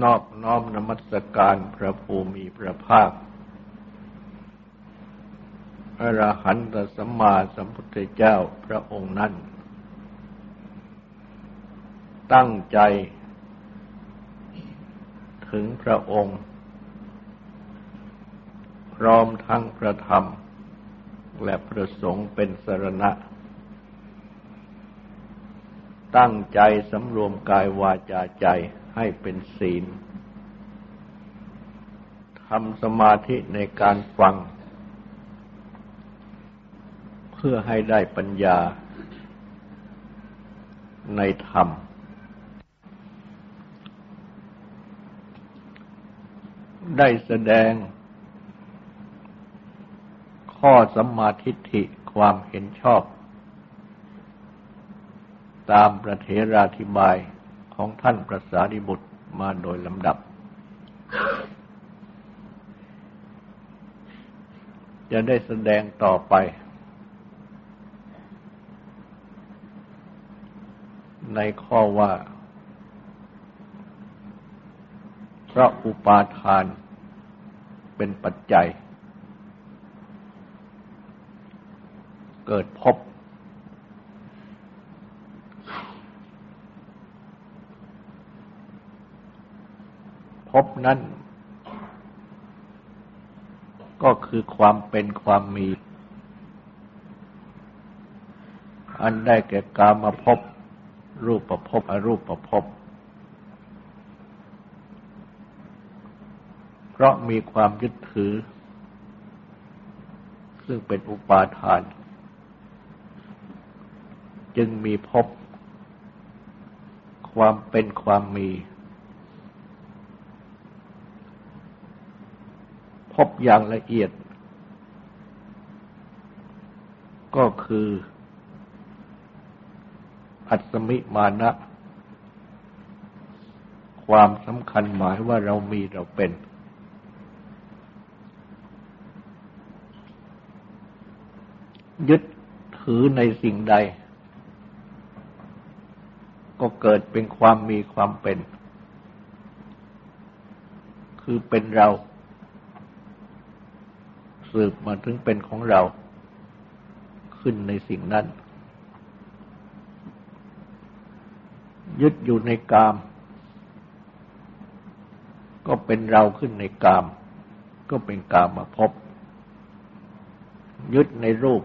นอบน้อมนมัสการพระภูมิพระภาค อรหันตสัมมาสัมพุทธเจ้าพระองค์นั้น ตั้งใจ ถึงพระองค์ พร้อมทั้งพระธรรม และพระสงฆ์เป็นสรณะ ตั้งใจสำรวมกายวาจาใจ ให้เป็นศีลทำสมาธิในการฟัง เพื่อให้ได้ปัญญาในธรรม ได้แสดง ข้อสัมมาทิฏฐิความเห็นชอบ ตามประเทราธิบาย ของท่านพระสารีบุตรมาโดยลำดับ จะได้แสดงต่อไป ในข้อว่า พระอุปาทานเป็นปัจจัย เกิดพบ พบนั้น ก็คือความเป็นความมี อันได้แก่กามาพบรูปประพบอรูปประพบเพราะมีความยึดถือ ซึ่งเป็นอุปาทาน จึงมีพบความเป็นความมีพ บอย่างละเอียด ก็คืออัศมิมานะ ความสำคัญหมายว่าเรามีเราเป็น ยึดถือในสิ่งใด ก็เกิดเป็นความมีความเป็น คือเป็นเรา สืบมาถึงเป็นของเราขึ้นในสิ่งนั้น ยึดอยู่ในกาม ก็เป็นเราขึ้นในกาม ก็เป็นกามมาพบ ยึดในรูป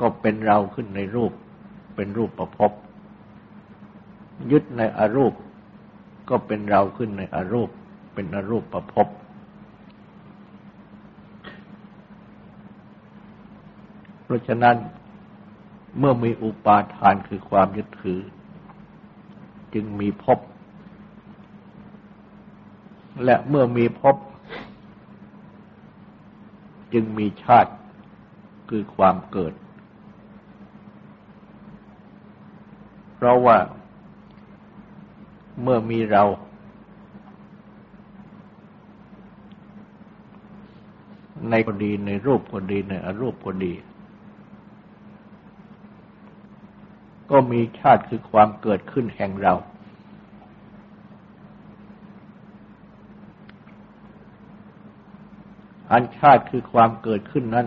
ก็เป็นเราขึ้นในรูป เป็นรูปประพบ ยึดในอรูป ก็เป็นเราขึ้นในอรูป เป็นอรูปประพบ เพราะฉะนั้นเมื่อมีอุปาทานคือความยึดถือ จึงมีภพและเมื่อมีภพจึงมีชาติคือความเกิด เพราะว่าเมื่อมีเรา ในก็ดีในรูปก็ดีในอรูปก็ดี ก็มีชาติคือความเกิดขึ้นแห่งเรา อันชาติคือความเกิดขึ้นนั้น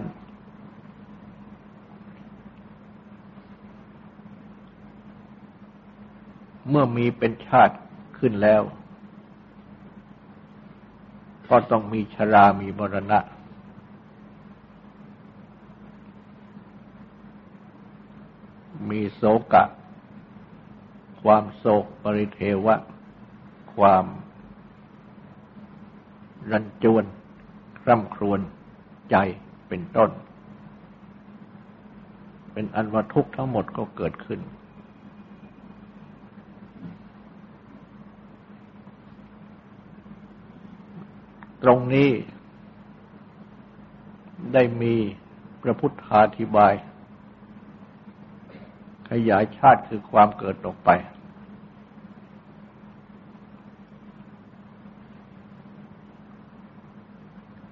เมื่อมีเป็นชาติขึ้นแล้ว ก็ต้องมีชรามีมรณะมี โศกะ ความโศกปริเทวะ ความรันจวนคร่ำครวญใจเป็นต้น เป็นอันว่าทุกข์ทั้งหมดก็เกิดขึ้น ตรงนี้ได้มีพระพุทธาธิบาย ขยายชาติคือความเกิดออกไป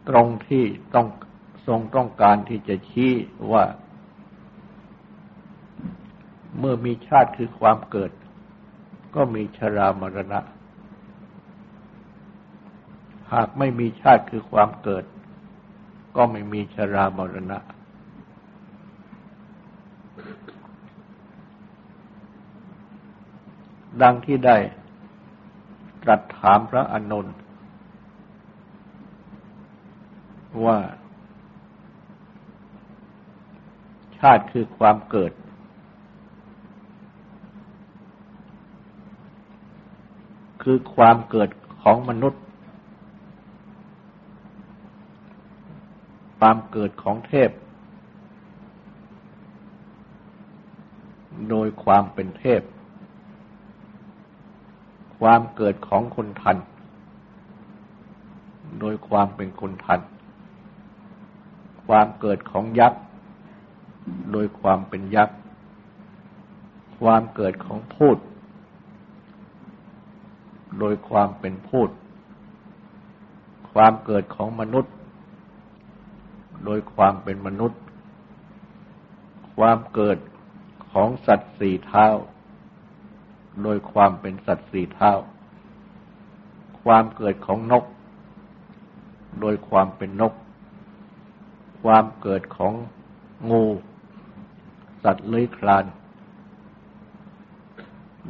ตรงที่ต้องทรงต้องการที่จะชี้ว่า เมื่อมีชาติคือความเกิด ก็มีชรามรณะ หากไม่มีชาติคือความเกิด ก็ไม่มีชรามรณะ ดังที่ได้ตรัสถามพระอานนท์ว่า ชาติคือความเกิด คือความเกิดของมนุษย์ ความเกิดของเทพ โดยความเป็นเทพ ความเกิดของคนทัน โดยความเป็นคนทัน ความเกิดของยักษ์ โดยความเป็นยักษ์ ความเกิดของพูด โดยความเป็นพูด ความเกิดของมนุษย์ โดยความเป็นมนุษย์ ความเกิดของสัตว์สี่เท้า โดยความเป็นสัตว์สี่เท้า ความเกิดของนก โดยความเป็นนก ความเกิดของงู สัตว์เลื้อยคลาน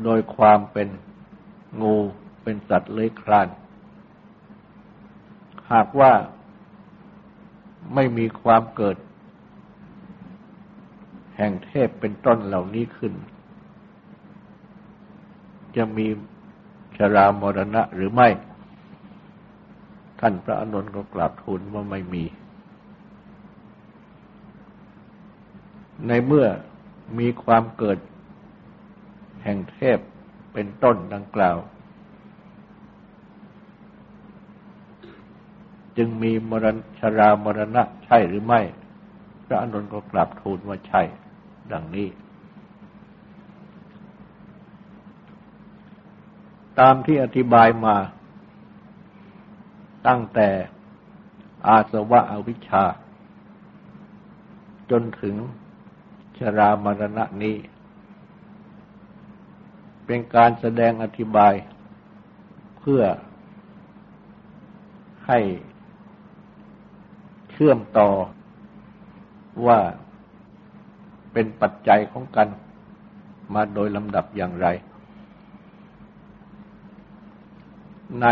โดยความเป็นงูเป็นสัตว์เลื้อยคลาน หากว่าไม่มีความเกิด แห่งเทพเป็นต้นเหล่านี้ขึ้น จะมีชรามรณะหรือไม่ ท่านพระอนุนก็กราบทูลว่าไม่มี ในเมื่อมีความเกิดแห่งเทพเป็นต้นดังกล่าว จึงมีมรณชรามรณะใช่หรือไม่ พระอนุนก็กราบทูลว่าใช่ดังนี้ ตามที่อธิบายมา ตั้งแต่อาสวะอวิชชา จนถึงชรามรณะนี้ เป็นการแสดงอธิบาย เพื่อให้เชื่อมต่อว่าเป็นปัจจัยของกันมาโดยลำดับอย่างไร ใน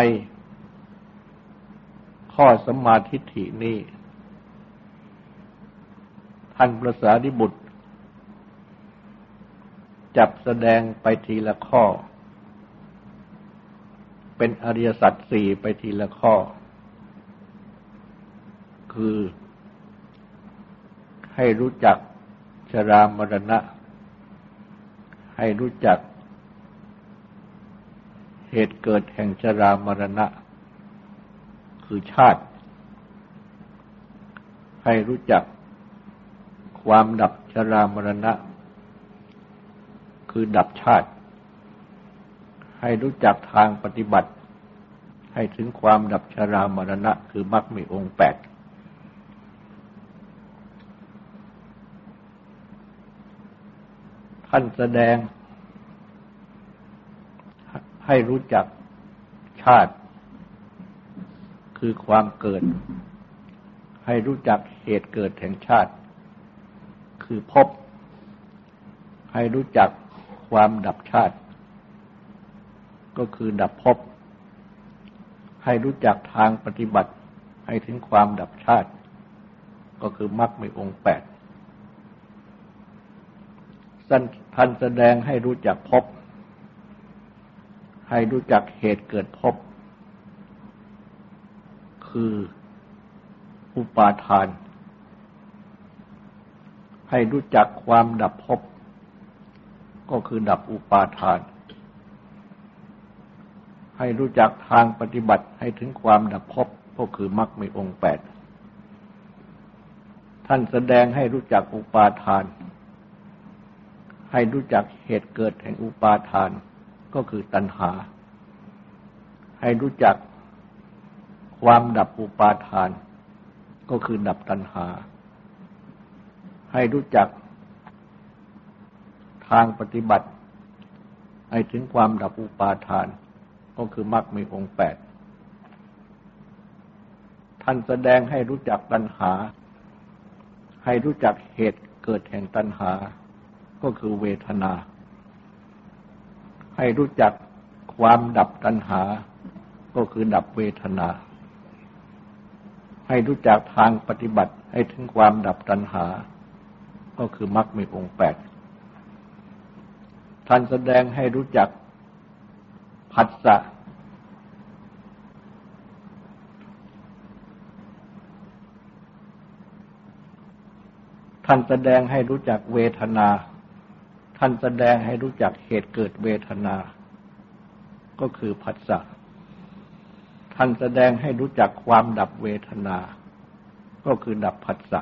ข้อสมาธิฐินี้ท่านประสาธิบุตร จับแสดงไปทีละข้อ เป็นอริยสัจสี่ไปทีละข้อ คือให้รู้จักชรามรณะ ให้รู้จัก เหตุเกิดแห่งชรามรณะ คือชาติ ให้รู้จักความดับชรามรณะ คือดับชาติ ให้รู้จักทางปฏิบัติ ให้ถึงความดับชรามรณะ คือมรรคมีองค์แปดท่านแสดง ให้รู้จักชาติ คือความเกิด ให้รู้จักเหตุเกิดแห่งชาติ คือพบ ให้รู้จักความดับชาติ ก็คือดับพบ ให้รู้จักทางปฏิบัติให้ถึงความดับชาติ ก็คือมรรคมีองค์แปดท่านแสดงให้รู้จักพบ ให้รู้จักเหตุเกิดพบ คืออุปาทาน ให้รู้จักความดับพบ ก็คือดับอุปาทาน ให้รู้จักทางปฏิบัติให้ถึงความดับพบก็คือมรรคมีองค์แปดท่านแสดงให้รู้จักอุปาทาน ให้รู้จักเหตุเกิดแห่งอุปาทาน คือตัณหา ให้รู้จักความดับอุปาทาน ก็คือดับตัณหา ให้รู้จักทางปฏิบัติ ให้ถึงความดับอุปาทาน ก็คือมรรคมีองค์แปดท่านแสดงให้รู้จักตัณหา ให้รู้จักเหตุเกิดแห่งตัณหา ก็คือเวทนา ให้รู้จักความดับตัณหา ก็คือดับเวทนา ให้รู้จักทางปฏิบัติให้ถึงความดับตัณหา ก็คือมรรคมีองค์แปดท่านแสดงให้รู้จักผัสสะท่านแสดงให้รู้จักเวทนา ท่านแสดงให้รู้จักเหตุเกิดเวทนา ก็คือผัสสะ ท่านแสดงให้รู้จักความดับเวทนา ก็คือดับผัสสะ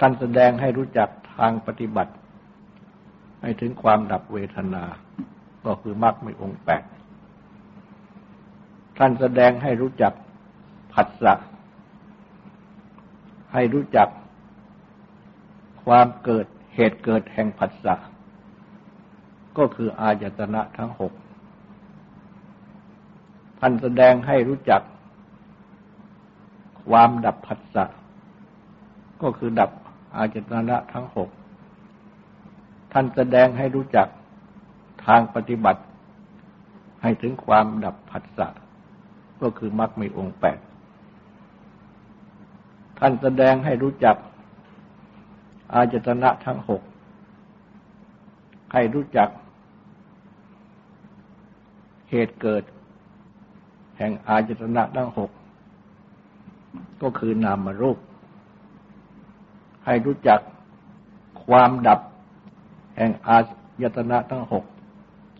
ท่านแสดงให้รู้จักทางปฏิบัติ ให้ถึงความดับเวทนา ก็คือมรรคไมีองค์แปด ท่านแสดงให้รู้จักผัสสะ ให้รู้จักความเกิด เหตุเกิดแห่งผัสสะก็คืออายตนะทั้งหกท่านแสดงให้รู้จัก ความดับผัสสะก็คือดับอายตนะทั้งหกท่านแสดงให้รู้จักทางปฏิบัติ ให้ถึงความดับผัสสะก็คือมรรคมีองค์แปดท่านแสดงให้รู้จัก อาจตนะทั้งหกให้รู้จัก เหตุเกิด แห่งอาจตนะทั้งหกก็คือนามรูป ให้รู้จักความดับ แห่งอายตนะทั้งหก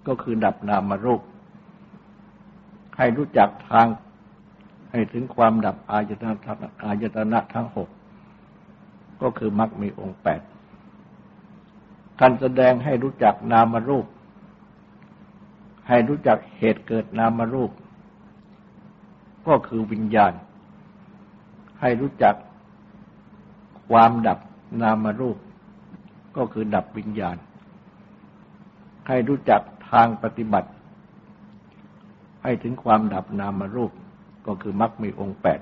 ก็คือดับนามรูป ให้รู้จักทาง ให้ถึงความดับอายตนะอายตนะทั้งหก ก็คือมรรคมีองค์แปดท่านแสดงให้รู้จักนามรูป ให้รู้จักเหตุเกิดนามรูป ก็คือวิญญาณ ให้รู้จักความดับนามรูป ก็คือดับวิญญาณ ให้รู้จักทางปฏิบัติ ให้ถึงความดับนามรูป ก็คือมรรคมีองค์แปด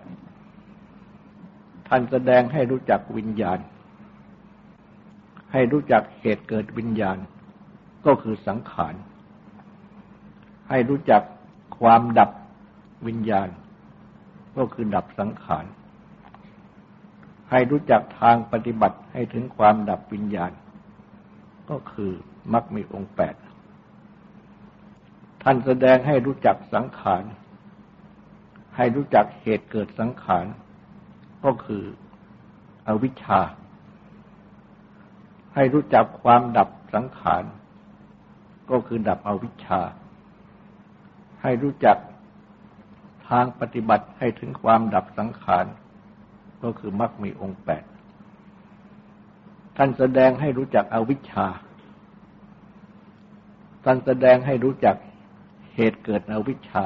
ท่านแสดงให้รู้จักวิญญาณ ให้รู้จักเหตุเกิดวิญญาณ ก็คือสังขาร ให้รู้จักความดับวิญญาณ ก็คือดับสังขาร ให้รู้จักทางปฏิบัติให้ถึงความดับวิญญาณ ก็คือมักมีองค์แปดท่านแสดงให้รู้จักสังขาร ให้รู้จักเหตุเกิดสังขาร ก็คืออวิชชา ให้รู้จักความดับสังขาร ก็คือดับอวิชชา ให้รู้จักทางปฏิบัติให้ถึงความดับสังขาร ก็คือมรรคมีองค์แปดท่านแสดงให้รู้จักอวิชชา ท่านแสดงให้รู้จักเหตุเกิดอวิชชา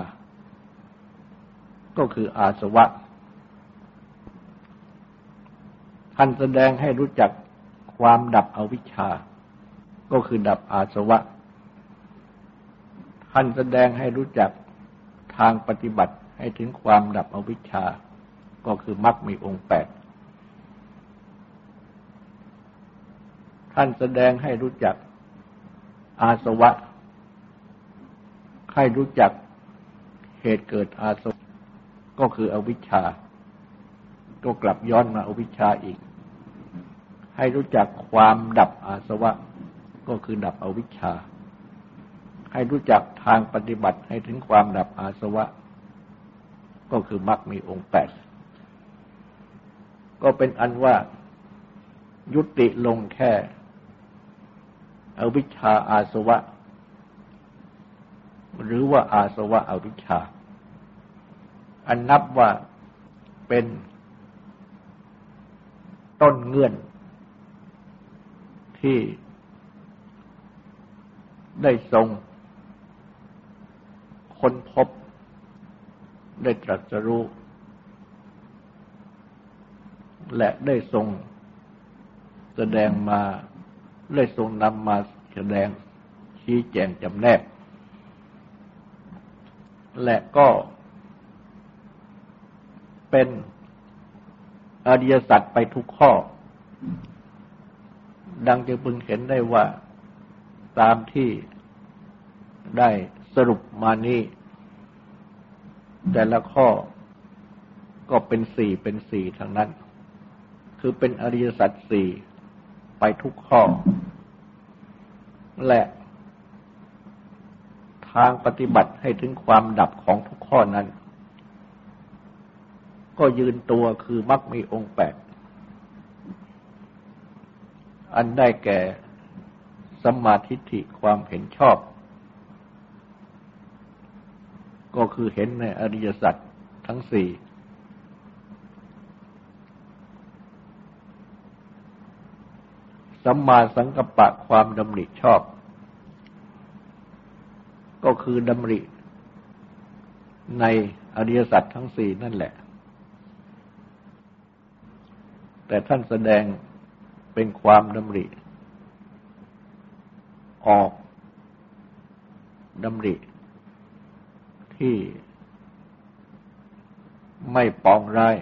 ก็คืออาสวะ ท่านแสดงให้รู้จักความดับอวิชชา ก็คือดับอาสวะ ท่านแสดงให้รู้จักทางปฏิบัติให้ถึงความดับอวิชชา ก็คือมรรคมีองค์แปด ท่านแสดงให้รู้จักอาสวะ ให้รู้จักเหตุเกิดอาสวะ ก็คืออวิชชา ก็กลับย้อนมาอวิชชาอีก ให้รู้จักความดับอาสวะ ก็คือดับอวิชชา ให้รู้จักทางปฏิบัติให้ถึงความดับอาสวะ ก็คือมรรคมีองค์แปดก็เป็นอันว่ายุติลงแค่ อวิชชาอาสวะ หรือว่าอาสวะอวิชชา อันนับว่าเป็นต้นเงื่อน ที่ได้ทรงค้นพบ ได้ตรัสรู้และได้ทรงแสดงมา ได้ทรงนำมาแสดงชี้แจงจำแนก และก็เป็นอริยสัจไปทุกข้อ ดังจะพึงเห็นได้ว่าตามที่ได้สรุปมานี้ แต่ละข้อก็เป็นสี่เป็นสี่ทั้งนั้น คือเป็นอริยสัจสี่ไปทุกข้อ และทางปฏิบัติให้ถึงความดับของทุกข้อนั้น ก็ยืนตัวคือมักมีองค์แปด อันได้แก่สัมมาทิฏฐิความเห็นชอบ ก็คือเห็นในอริยสัจทั้งสี่ สัมมาสังกัปปะความดำริชอบ ก็คือดำริในอริยสัจทั้งสี่นั่นแหละ แต่ท่านแสดง เป็นความดำริ ออกดำริ ที่ไม่ปองร้าย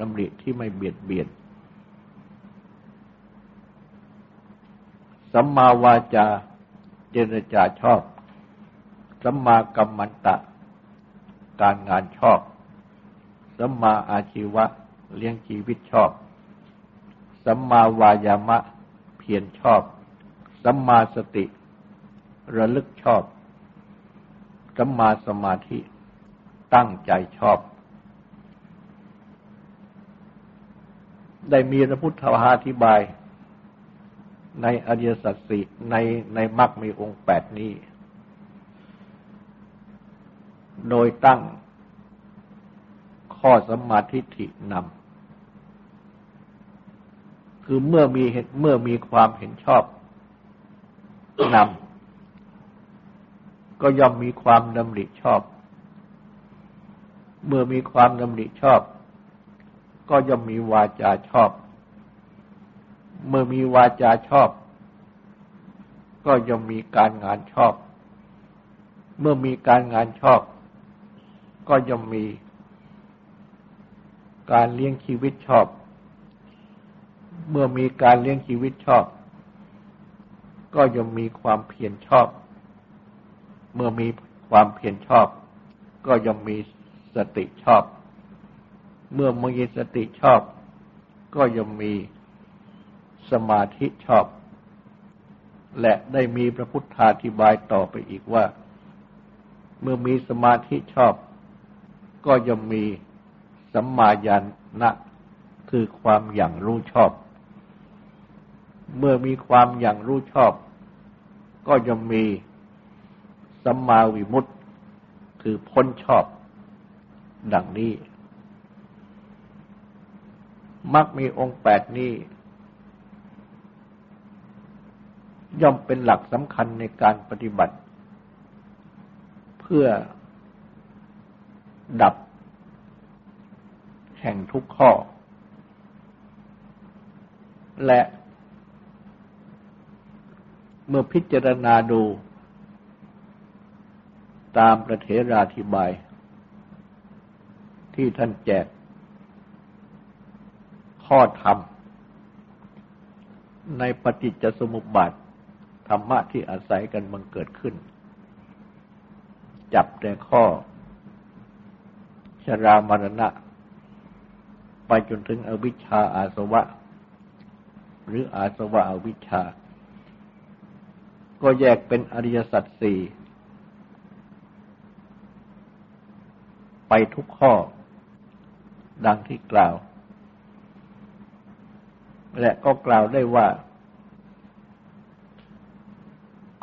ดำริที่ไม่เบียดเบียนสัมมาวาจาเจรจาชอบสัมมากัมมันตะ การงานชอบสัมมาอาชีวะเลี้ยงชีวิตชอบ สัมมาวายามะเพียรชอบ สัมมาสติ ระลึกชอบ สัมมาสมาธิตั้งใจชอบ ได้มีพระพุทธวาธิบาย ในอริยสัจสี่ในในมรรคมีองค์แปดนี้ โดยตั้งข้อสมาธิฐินำ คือเมื่อมีเห็นเมื่อมีความเห็นชอบนำก็ย่อมมีความดำริชอบ เมื่อมีความดำริชอบ ก็ย่อมมีวาจาชอบ เมื่อมีวาจาชอบ ก็ย่อมมีการงานชอบ เมื่อมีการงานชอบ ก็ย่อมมีการเลี้ยงชีวิตชอบ เมื่อมีการเลี้ยงชีวิตชอบ ก็ย่อมมีความเพียรชอบ เมื่อมีความเพียรชอบ ก็ย่อมมีสติชอบ เมื่อมีสติชอบ ก็ย่อมมีสมาธิชอบ และได้มีพระพุทธาธิบายต่อไปอีกว่า เมื่อมีสมาธิชอบ ก็ย่อมมีสัมมาญาณนะคือความอย่างรู้ชอบ เมื่อมีความอย่างรู้ชอบ ก็ย่อมมีสัมมาวิมุตติคือพ้นชอบ ดังนี้มักมีองค์แปดนี้ย่อมเป็นหลักสำคัญในการปฏิบัติ เพื่อดับแห่งทุกข้อ และ เมื่อพิจารณาดูตามประเทราธิบาย ที่ท่านแจก ข้อธรรม ในปฏิจจสมุปบาทธรรมะที่อาศัยกันบังเกิดขึ้น จับแต่ข้อ ชรามรณะ ไปจนถึงอวิชชาอาสวะ หรืออาสวะอวิชชา ก็แยกเป็นอริยสัจสี่ไปทุกข้อ ดังที่กล่าว และก็กล่าวได้ว่า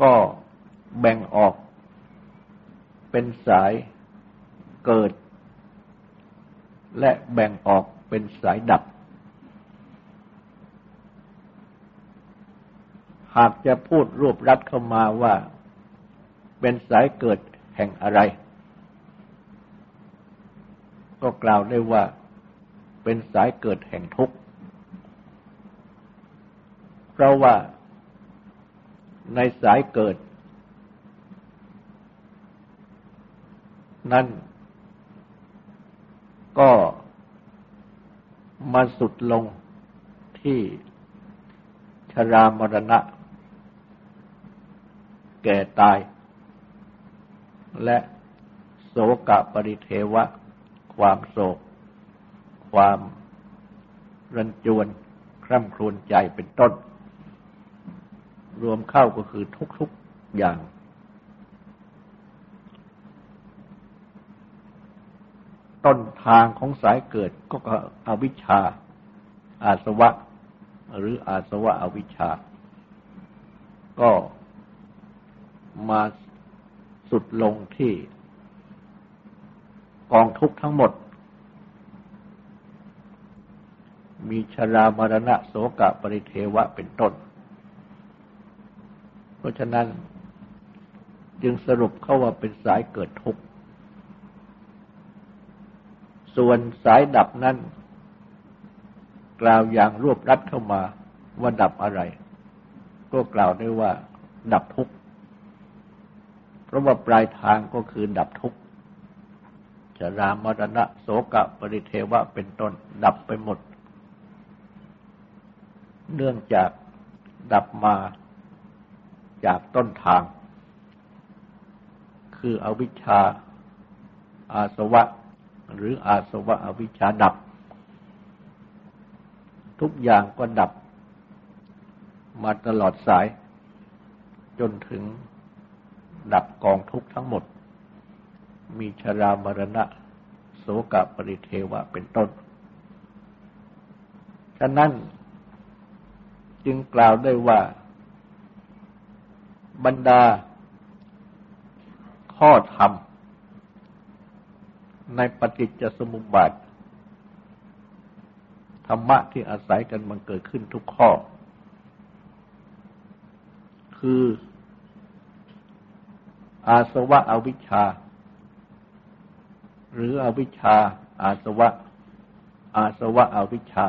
ก็แบ่งออกเป็นสายเกิด และแบ่งออกเป็นสายดับ หากจะพูดรวบรัดเข้ามาว่าเป็นสายเกิดแห่งอะไร ก็กล่าวได้ว่าเป็นสายเกิดแห่งทุกข์ เพราะว่าในสายเกิด นั้นก็มาสุดลงที่ชรามรณะ แก่ตาย และโสกะปริเทวะ ความโศก ความรันจวน คร่ำครวญใจเป็นต้น รวมเข้าก็คือทุกๆอย่าง ต้นทางของสายเกิดก็อวิชชา อาสวะ หรืออาสวะอวิชชา ก็ มาสุดลงที่กองทุกข์ทั้งหมด มีชรามรณะโสกะปริเทวะเป็นต้น เพราะฉะนั้นจึงสรุปเข้าว่าเป็นสายเกิดทุกข์ ส่วนสายดับนั้นกล่าวอย่างรวบรัดเข้ามาว่าดับอะไร ก็กล่าวได้ว่า ดับทุกข์ ราะว่าปลายทางก็คือดับทุกข์จะรามรณะโสกะปริเทวะเป็นต้น ดับไปหมด เนื่องจากดับมาจากต้นทาง คืออวิชชาอาสวะ หรืออาสวะอวิชชาดับ ทุกอย่างก็ดับ มาตลอดสาย จนถึง ดับกองทุกทั้งหมด มีชรามรณะ โสกะปริเทวะเป็นต้น ฉะนั้นจึงกล่าวได้ว่า บรรดา ข้อธรรม ในปฏิจจสมุปบาทธรรมะที่อาศัยกันมันเกิดขึ้นทุกข้อ คือ อาสวะอวิชชา หรืออวิชชา อาสวะ อาสวะอวิชชา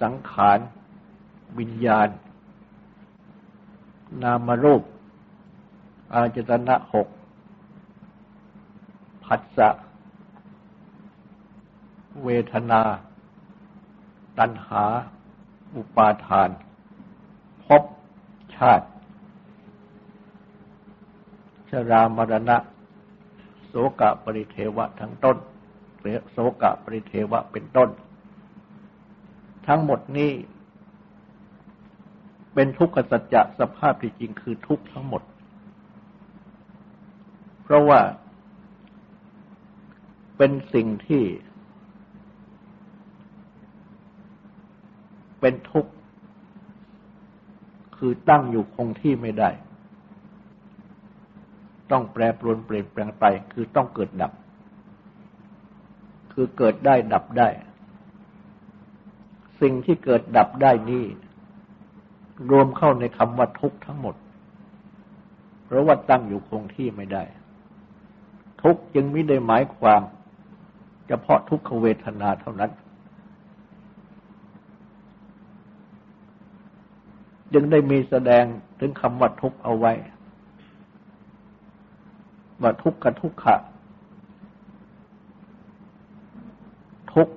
สังขารวิญญาณ นามรูป อาจตนะหกผัสสะเวทนา ตัณหา อุปาทาน พบชาติ รามรณะ โสกะปริเทวะทั้งต้นหรือโสกะปริเทวะเป็นต้น ทั้งหมดนี้ เป็นทุกขสัจจะสภาพที่จริงคือทุกทั้งหมด เพราะว่าเป็นสิ่งที่ เป็นทุกข์ คือตั้งอยู่คงที่ไม่ได้ ต้องแปรปรวนเปลี่ยนแปลงไปคือต้องเกิดดับ คือเกิดได้ดับได้ สิ่งที่เกิดดับได้นี่ รวมเข้าในคำว่าทุกข์ทั้งหมด เพราะว่าตั้งอยู่คงที่ไม่ได้ ทุกข์จึงไม่ได้หมายความเฉพาะทุกขเวทนาเท่านั้น จึงได้มีแสดงถึงคำว่าทุกเอาไว้ ว่าทุกขทุกขะ ทุก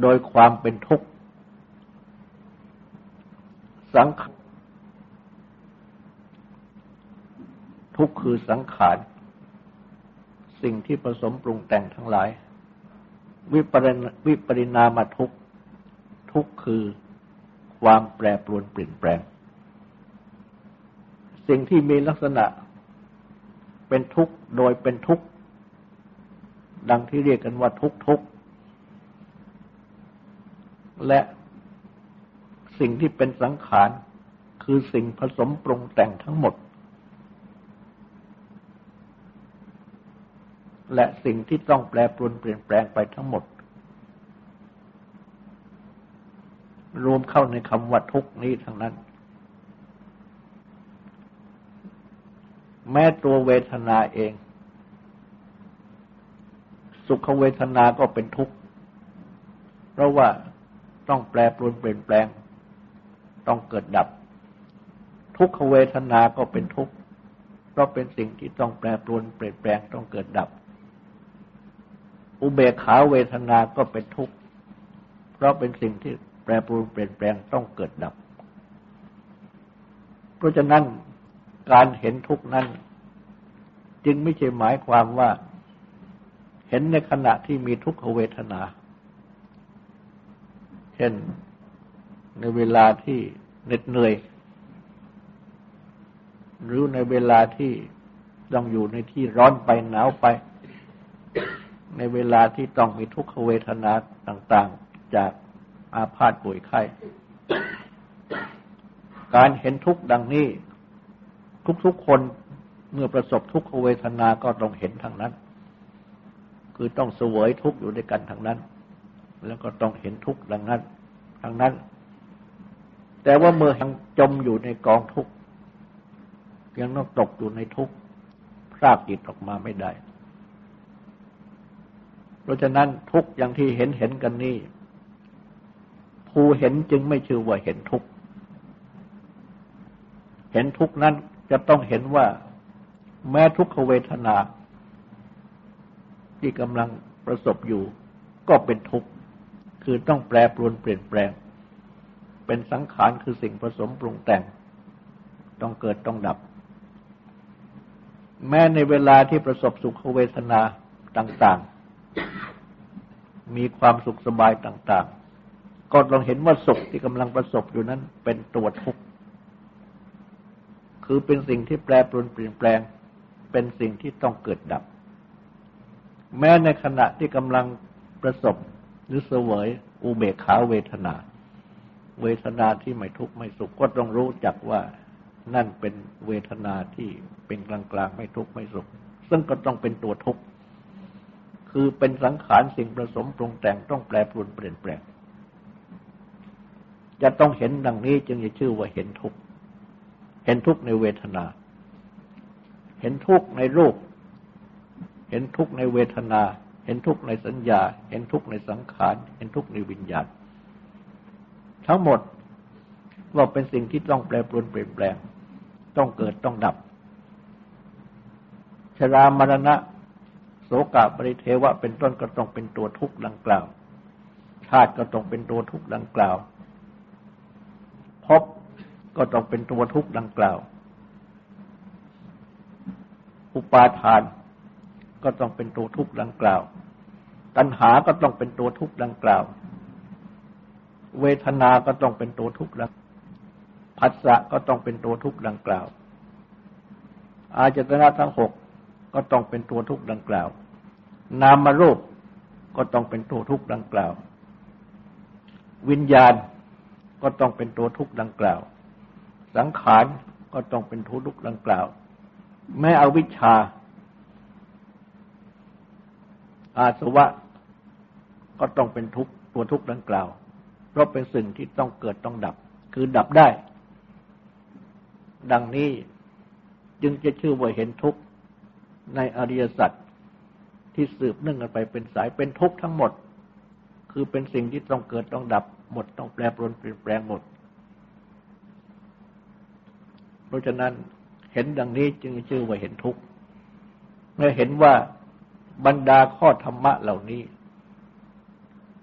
โดยความเป็นทุกข์สังขทุกคือสังขาร สิ่งที่ผสมปรุงแต่งทั้งหลาย วิปริวิปริณามทุกทุกคือความแปรปรวนเปลี่ยนแปลง สิ่งที่มีลักษณะ เป็นทุกข์โดยเป็นทุกข์ดังที่เรียกกันว่าทุกทุกและสิ่งที่เป็นสังขารคือสิ่งผสมปรุงแต่งทั้งหมด และสิ่งที่ต้องแปรปรวนเปลี่ยนแปลงไปทั้งหมด รวมเข้าในคำว่าทุกนี้ทั้งนั้น แม้ตัวเวทนาเอง สุขเวทนาก็เป็นทุกข์ เพราะว่าต้องแปรปรวนเปลี่ยนแปลง ต้องเกิดดับ ทุกขเวทนาก็เป็นทุกข์ เพราะเป็นสิ่งที่ต้องแปรปรวนเปลี่ยนแปลงต้องเกิดดับ อุเบกขาเวทนาก็เป็นทุกข์ เพราะเป็นสิ่งที่แปรปรวนเปลี่ยนแปลงต้องเกิดดับ เพราะฉะนั้น การเห็นทุกข์นั้น จึงไม่ใช่หมายความว่า เห็นในขณะที่มีทุกขเวทนา เช่นในเวลาที่เหน็ดเหนื่อย หรือในเวลาที่ต้องอยู่ในที่ร้อนไปหนาวไป ในเวลาที่ต้องมีทุกขเวทนาต่าง ๆ จากอาพาธป่วยไข้ การเห็นทุกข์ดังนี้ ทุกๆคนเมื่อประสบทุกขเวทนาก็ต้องเห็นทางนั้น คือต้องเสวยทุกข์อยู่ด้วยกันทางนั้น แล้วก็ต้องเห็นทุกข์ดังนั้นทางนั้น แต่ว่าเมื่อยังจมอยู่ในกองทุกข์ยังต้องตกอยู่ในทุกข์พรากจิตออกมาไม่ได้ เพราะฉะนั้นทุกอย่างที่เห็นเห็นกันนี้ผู้เห็นจึงไม่ชื่อว่าเห็นทุกข์เห็นทุกข์นั้น จะต้องเห็นว่าแม้ทุกขเวทนา ที่กำลังประสบอยู่ ก็เป็นทุกข์ คือต้องแปรปรวนเปลี่ยนแปลง เป็นสังขารคือสิ่งผสมปรุงแต่ง ต้องเกิดต้องดับ แม้ในเวลาที่ประสบสุขเวทนาต่าง ๆ มีความสุขสบายต่าง ๆ ก็ต้องเห็นว่าสุขที่กำลังประสบอยู่นั้นเป็นตัวทุกข์ คือเป็นสิ่งที่แปรปรวนเปลี่ยนแปลง เป็นสิ่งที่ต้องเกิดดับ แม้ในขณะที่กำลังประสบหรือเสวยอุเบกขาเวทนา เวทนาที่ไม่ทุกข์ไม่สุขก็ต้องรู้จักว่านั่นเป็นเวทนาที่เป็นกลางกลางไม่ทุกข์ไม่สุข ซึ่งก็ต้องเป็นตัวทุกข์คือเป็นสังขารสิ่งผสมปรุงแต่งต้องแปรปรวนเปลี่ยนแปลง จะต้องเห็นดังนี้จึงจะชื่อว่าเห็นทุกข์ เห็นทุกข์ในเวทนา เห็นทุกข์ในรูป เห็นทุกข์ในเวทนา เห็นทุกข์ในสัญญา เห็นทุกข์ในสังขาร เห็นทุกข์ในวิญญาณ ทั้งหมดว่าเป็นสิ่งที่ต้องแปรปรวนเปลี่ยนแปลง ต้องเกิดต้องดับ ชรามรณะ โสกาปริเทวะ เป็นต้นก็ต้องเป็นตัวทุกข์ดังกล่าว ชาติก็ต้องเป็นตัวทุกข์ดังกล่าว พบ ก็ต้องเป็นตัวทุกข์ดังกล่าว อุปาทานก็ต้องเป็นตัวทุกข์ดังกล่าว ตัณหาก็ต้องเป็นตัวทุกข์ดังกล่าว เวทนา ก็ต้องเป็นตัวทุกข์ดังผัสสะก็ต้องเป็นตัวทุกข์ดังกล่าว อาจตนะทั้งหกก็ต้องเป็นตัวทุกข์ดังกล่าว นามรูปก็ต้องเป็นตัวทุกข์ดังกล่าว วิญญาณก็ต้องเป็นตัวทุกข์ดังกล่าว สังขารก็ต้องเป็นทุกข์ดังกล่าว แม้อวิชชา อาสวะก็ต้องเป็นทุกข์ตัวทุกข์ดังกล่าว เพราะเป็นสิ่งที่ต้องเกิดต้องดับ คือดับได้ ดังนี้จึงจะชื่อว่าเห็นทุกข์ในอริยสัจที่สืบเนื่องกันไปเป็นสายเป็นทุกข์ทั้งหมด คือเป็นสิ่งที่ต้องเกิดต้องดับ หมดต้องแปรปรวนเปลี่ยนแปลงหมด เพ ราะฉะนั้นเห็นดังนี้จึงชื่อว่าเห็นทุกข์เมื่อเห็นว่าบรรดาข้อธรรมะเหล่านี้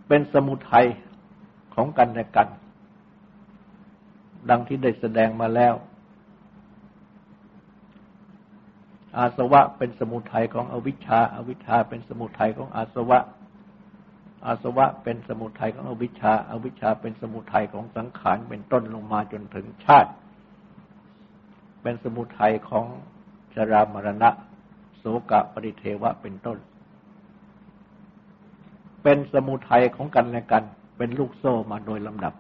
เป็นสมุทัยของกันและกัน ดังที่ได้แสดงมาแล้ว อาสวะเป็นสมุทัยของอวิชชาอาวิชชาเป็นสมุทัยของอาสวะ อาสวะเป็นสมุทัยของอวิชชาอาวิชชาเป็นสมุทัยของสังขารเป็นต้นลงมาจนถึงชาติ เป็นสมุทัยของชรามรณะ โสกะปริเทวะเป็นต้น เป็นสมุทัยของกันและกัน เป็นลูกโซ่มาโดยลำดับ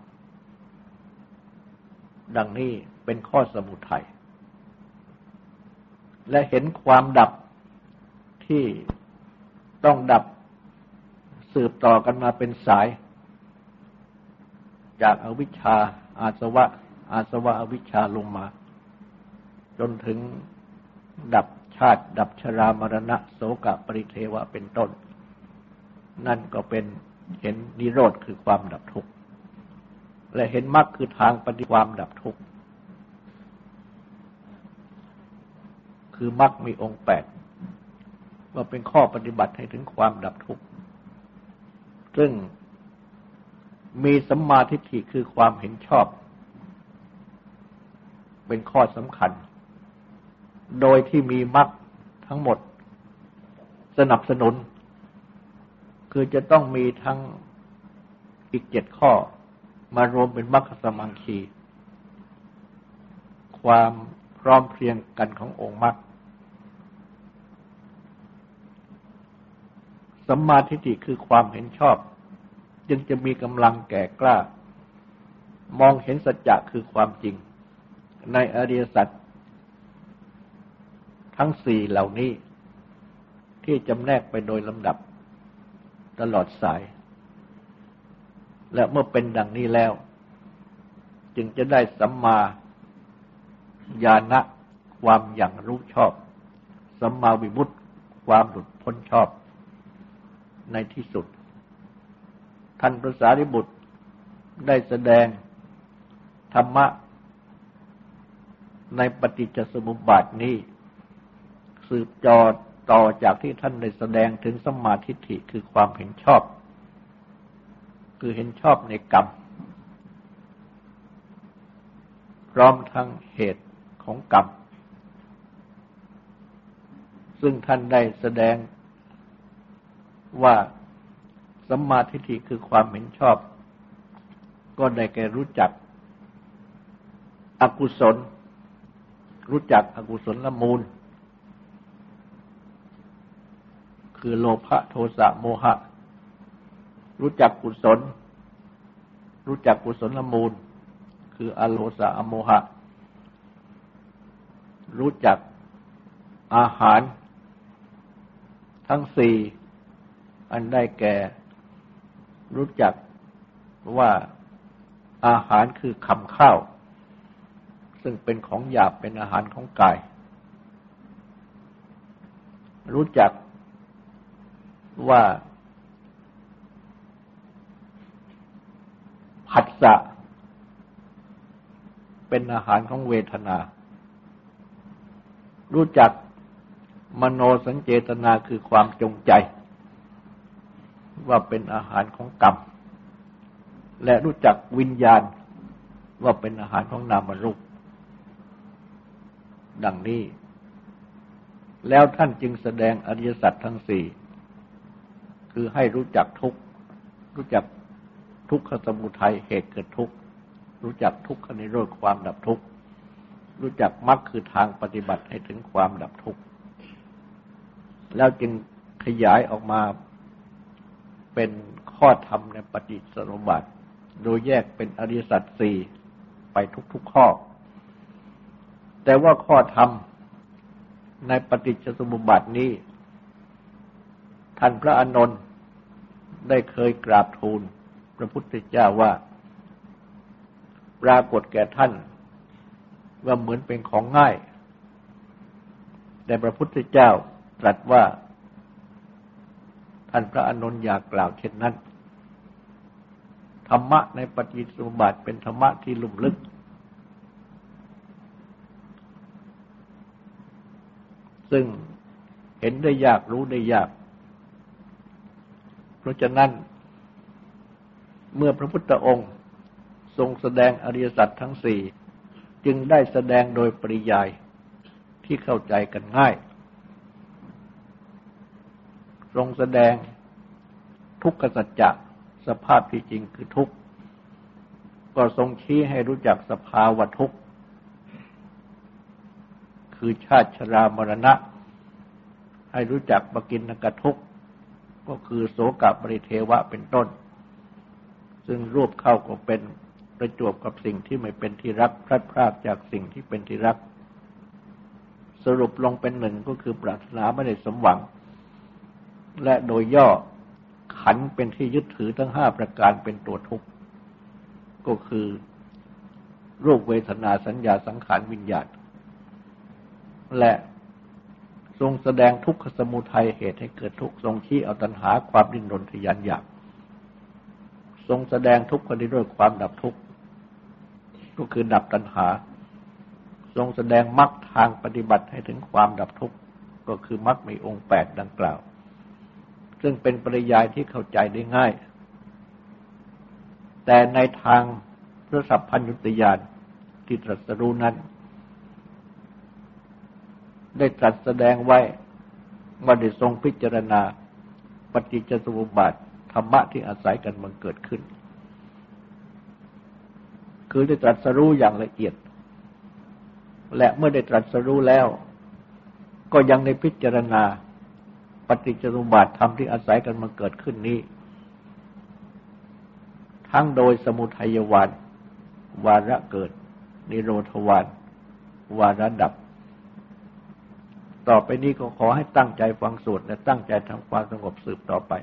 ดังนี้เป็นข้อสมุทัยและเห็นความดับที่ต้องดับสืบต่อกันมาเป็นสาย จากอาวิชชาอาสวะ อาสวะอวิชชาลงมา จนถึงดับชาติดับชรามรณะโสกะปริเทวะเป็นต้น นั่นก็เป็นเห็นนิโรธคือความดับทุกข์และเห็นมรรคคือทางปฏิความดับทุกข์คือมรรคมีองค์แปดว่าเป็นข้อปฏิบัติให้ถึงความดับทุกข์ซึ่งมีสัมมาทิฏฐิคือความเห็นชอบ เป็นข้อสำคัญ โดยที่มีมรรคทั้งหมดสนับสนุน คือจะต้องมีทั้งอีกเจ็ดข้อ มารวมเป็นมรรคสมังคี ความพร้อมเพรียงกันขององค์มรรคสัมมาทิฏฐิคือความเห็นชอบ จึงจะมีกำลังแก่กล้า มองเห็นสัจจะคือความจริง ในอริยสัจ ทั้งสี่เหล่านี้ ที่จำแนกไปโดยลำดับ ตลอดสาย และเมื่อเป็นดังนี้แล้ว จึงจะได้สัมมาญาณะความอย่างรู้ชอบ สัมมาวิมุตติความหลุดพ้นชอบ ในที่สุด ท่านพระสารีบุตรได้แสดงธรรมะ ในปฏิจจสมุปบาทนี้ สืบจอต่อจากที่ท่านได้แสดงถึงสมาธิฐิคือความเห็นชอบ คือเห็นชอบในกรรม พร้อมทั้งเหตุของกรรม ซึ่งท่านได้แสดงว่าสัมมาทิฏฐิคือความเห็นชอบ ก็ได้แก่รู้จัก อกุศล รู้จักอกุศลละมูล คือโลภะโทสะโมหะ รู้จักกุศล รู้จักกุศลละมูล คืออโลสะอโมหะ รู้จักอาหาร ทั้งสี่อันได้แก่ รู้จักว่าอาหารคือคำข้าว ซึ่งเป็นของหยาบเป็นอาหารของกาย รู้จัก ว่าผัสสะเป็นอาหารของเวทนา รู้จักมโนสัญเจตนาคือความจงใจ ว่าเป็นอาหารของกรรม และรู้จักวิญญาณว่าเป็นอาหารของนามรูป ดังนี้ แล้วท่านจึงแสดงอริยสัจทั้งสี่ คือให้รู้จักทุกรู้จักทุกขสมุทัยเหตุเกิดทุกรู้จักทุกขนิโรธความดับทุกรู้จักมรรคคือทางปฏิบัติให้ถึงความดับทุกข์แล้วจึงขยายออกมาเป็นข้อธรรมในปฏิสนบัติ โดยแยกเป็นอริสัจสี่ไปทุกๆข้อ แต่ว่าข้อธรรมในปฏิจจสมุปบาทนี้ ท่านพระอานนท์ได้เคยกราบทูลพระพุทธเจ้าว่า ปรากฏแก่ท่านว่าเหมือนเป็นของง่าย แต่พระพุทธเจ้าตรัสว่า ท่านพระอนุนอยากกล่าวเช่นนั้น ธรรมะในปฏิสุบัติเป็นธรรมะที่ลุ่มลึก ซึ่งเห็นได้ยากรู้ได้ยาก เพราะฉะนั้น เมื่อพระพุทธองค์ทรงแสดงอริยสัจทั้งสี่จึงได้แสดงโดยปริยายที่เข้าใจกันง่าย ทรงแสดงทุกขสัจจะสภาพที่จริงคือทุกข์ ก็ทรงชี้ให้รู้จักสภาวะทุกข์ คือชาติชรามรณะ ให้รู้จักปกินนกทุกข์ ก็คือโสกบริเทวะเป็นต้น ซึ่งรูปเข้าก็เป็นประจวบกับสิ่งที่ไม่เป็นที่รักพลัดพรากจากสิ่งที่เป็นที่รัก สรุปลงเป็นหนึ่งก็คือปรารถนาไม่ได้สมหวัง และโดยย่อขันเป็นที่ยึดถือทั้งห้าประการเป็นตัวทุกข์ ก็คือรูปเวทนาสัญญาสังขารวิญญาณ และ ทรงแสดงทุกขสมุทัยเหตุให้เกิดทุกขทรงชี้เอาตัณหาความดิ้นรนทยานอยาก ทรงแสดงทุกข์กันด้วยความดับทุกข์ก็คือดับตัณหา ทรงแสดงมรรคทางปฏิบัติให้ถึงความดับทุกข์ก็คือมรรคมีองค์แปดดังกล่าว ซึ่งเป็นปริยายที่เข้าใจได้ง่าย แต่ในทางพระสัพพัญญุตยานที่ตรัสรู้นั้น ได้ตรัสแสดงไว้ว่าได้ทรงพิจารณา ปฏิจจสมุปบาทธรรมะที่อาศัยกันมันเกิดขึ้น คือได้ตรัสรู้อย่างละเอียด และเมื่อได้ตรัสรู้แล้ว ก็ยังในพิจารณา ปฏิจจสมุปบาทธรรมที่อาศัยกันมันเกิดขึ้นนี้ ทั้งโดยสมุทัยวานวาระเกิด นิโรธวานวาระดับ ต่อไปนี้ก็ขอให้ตั้งใจฟังสวดและตั้งใจทำความสงบสืบต่อไป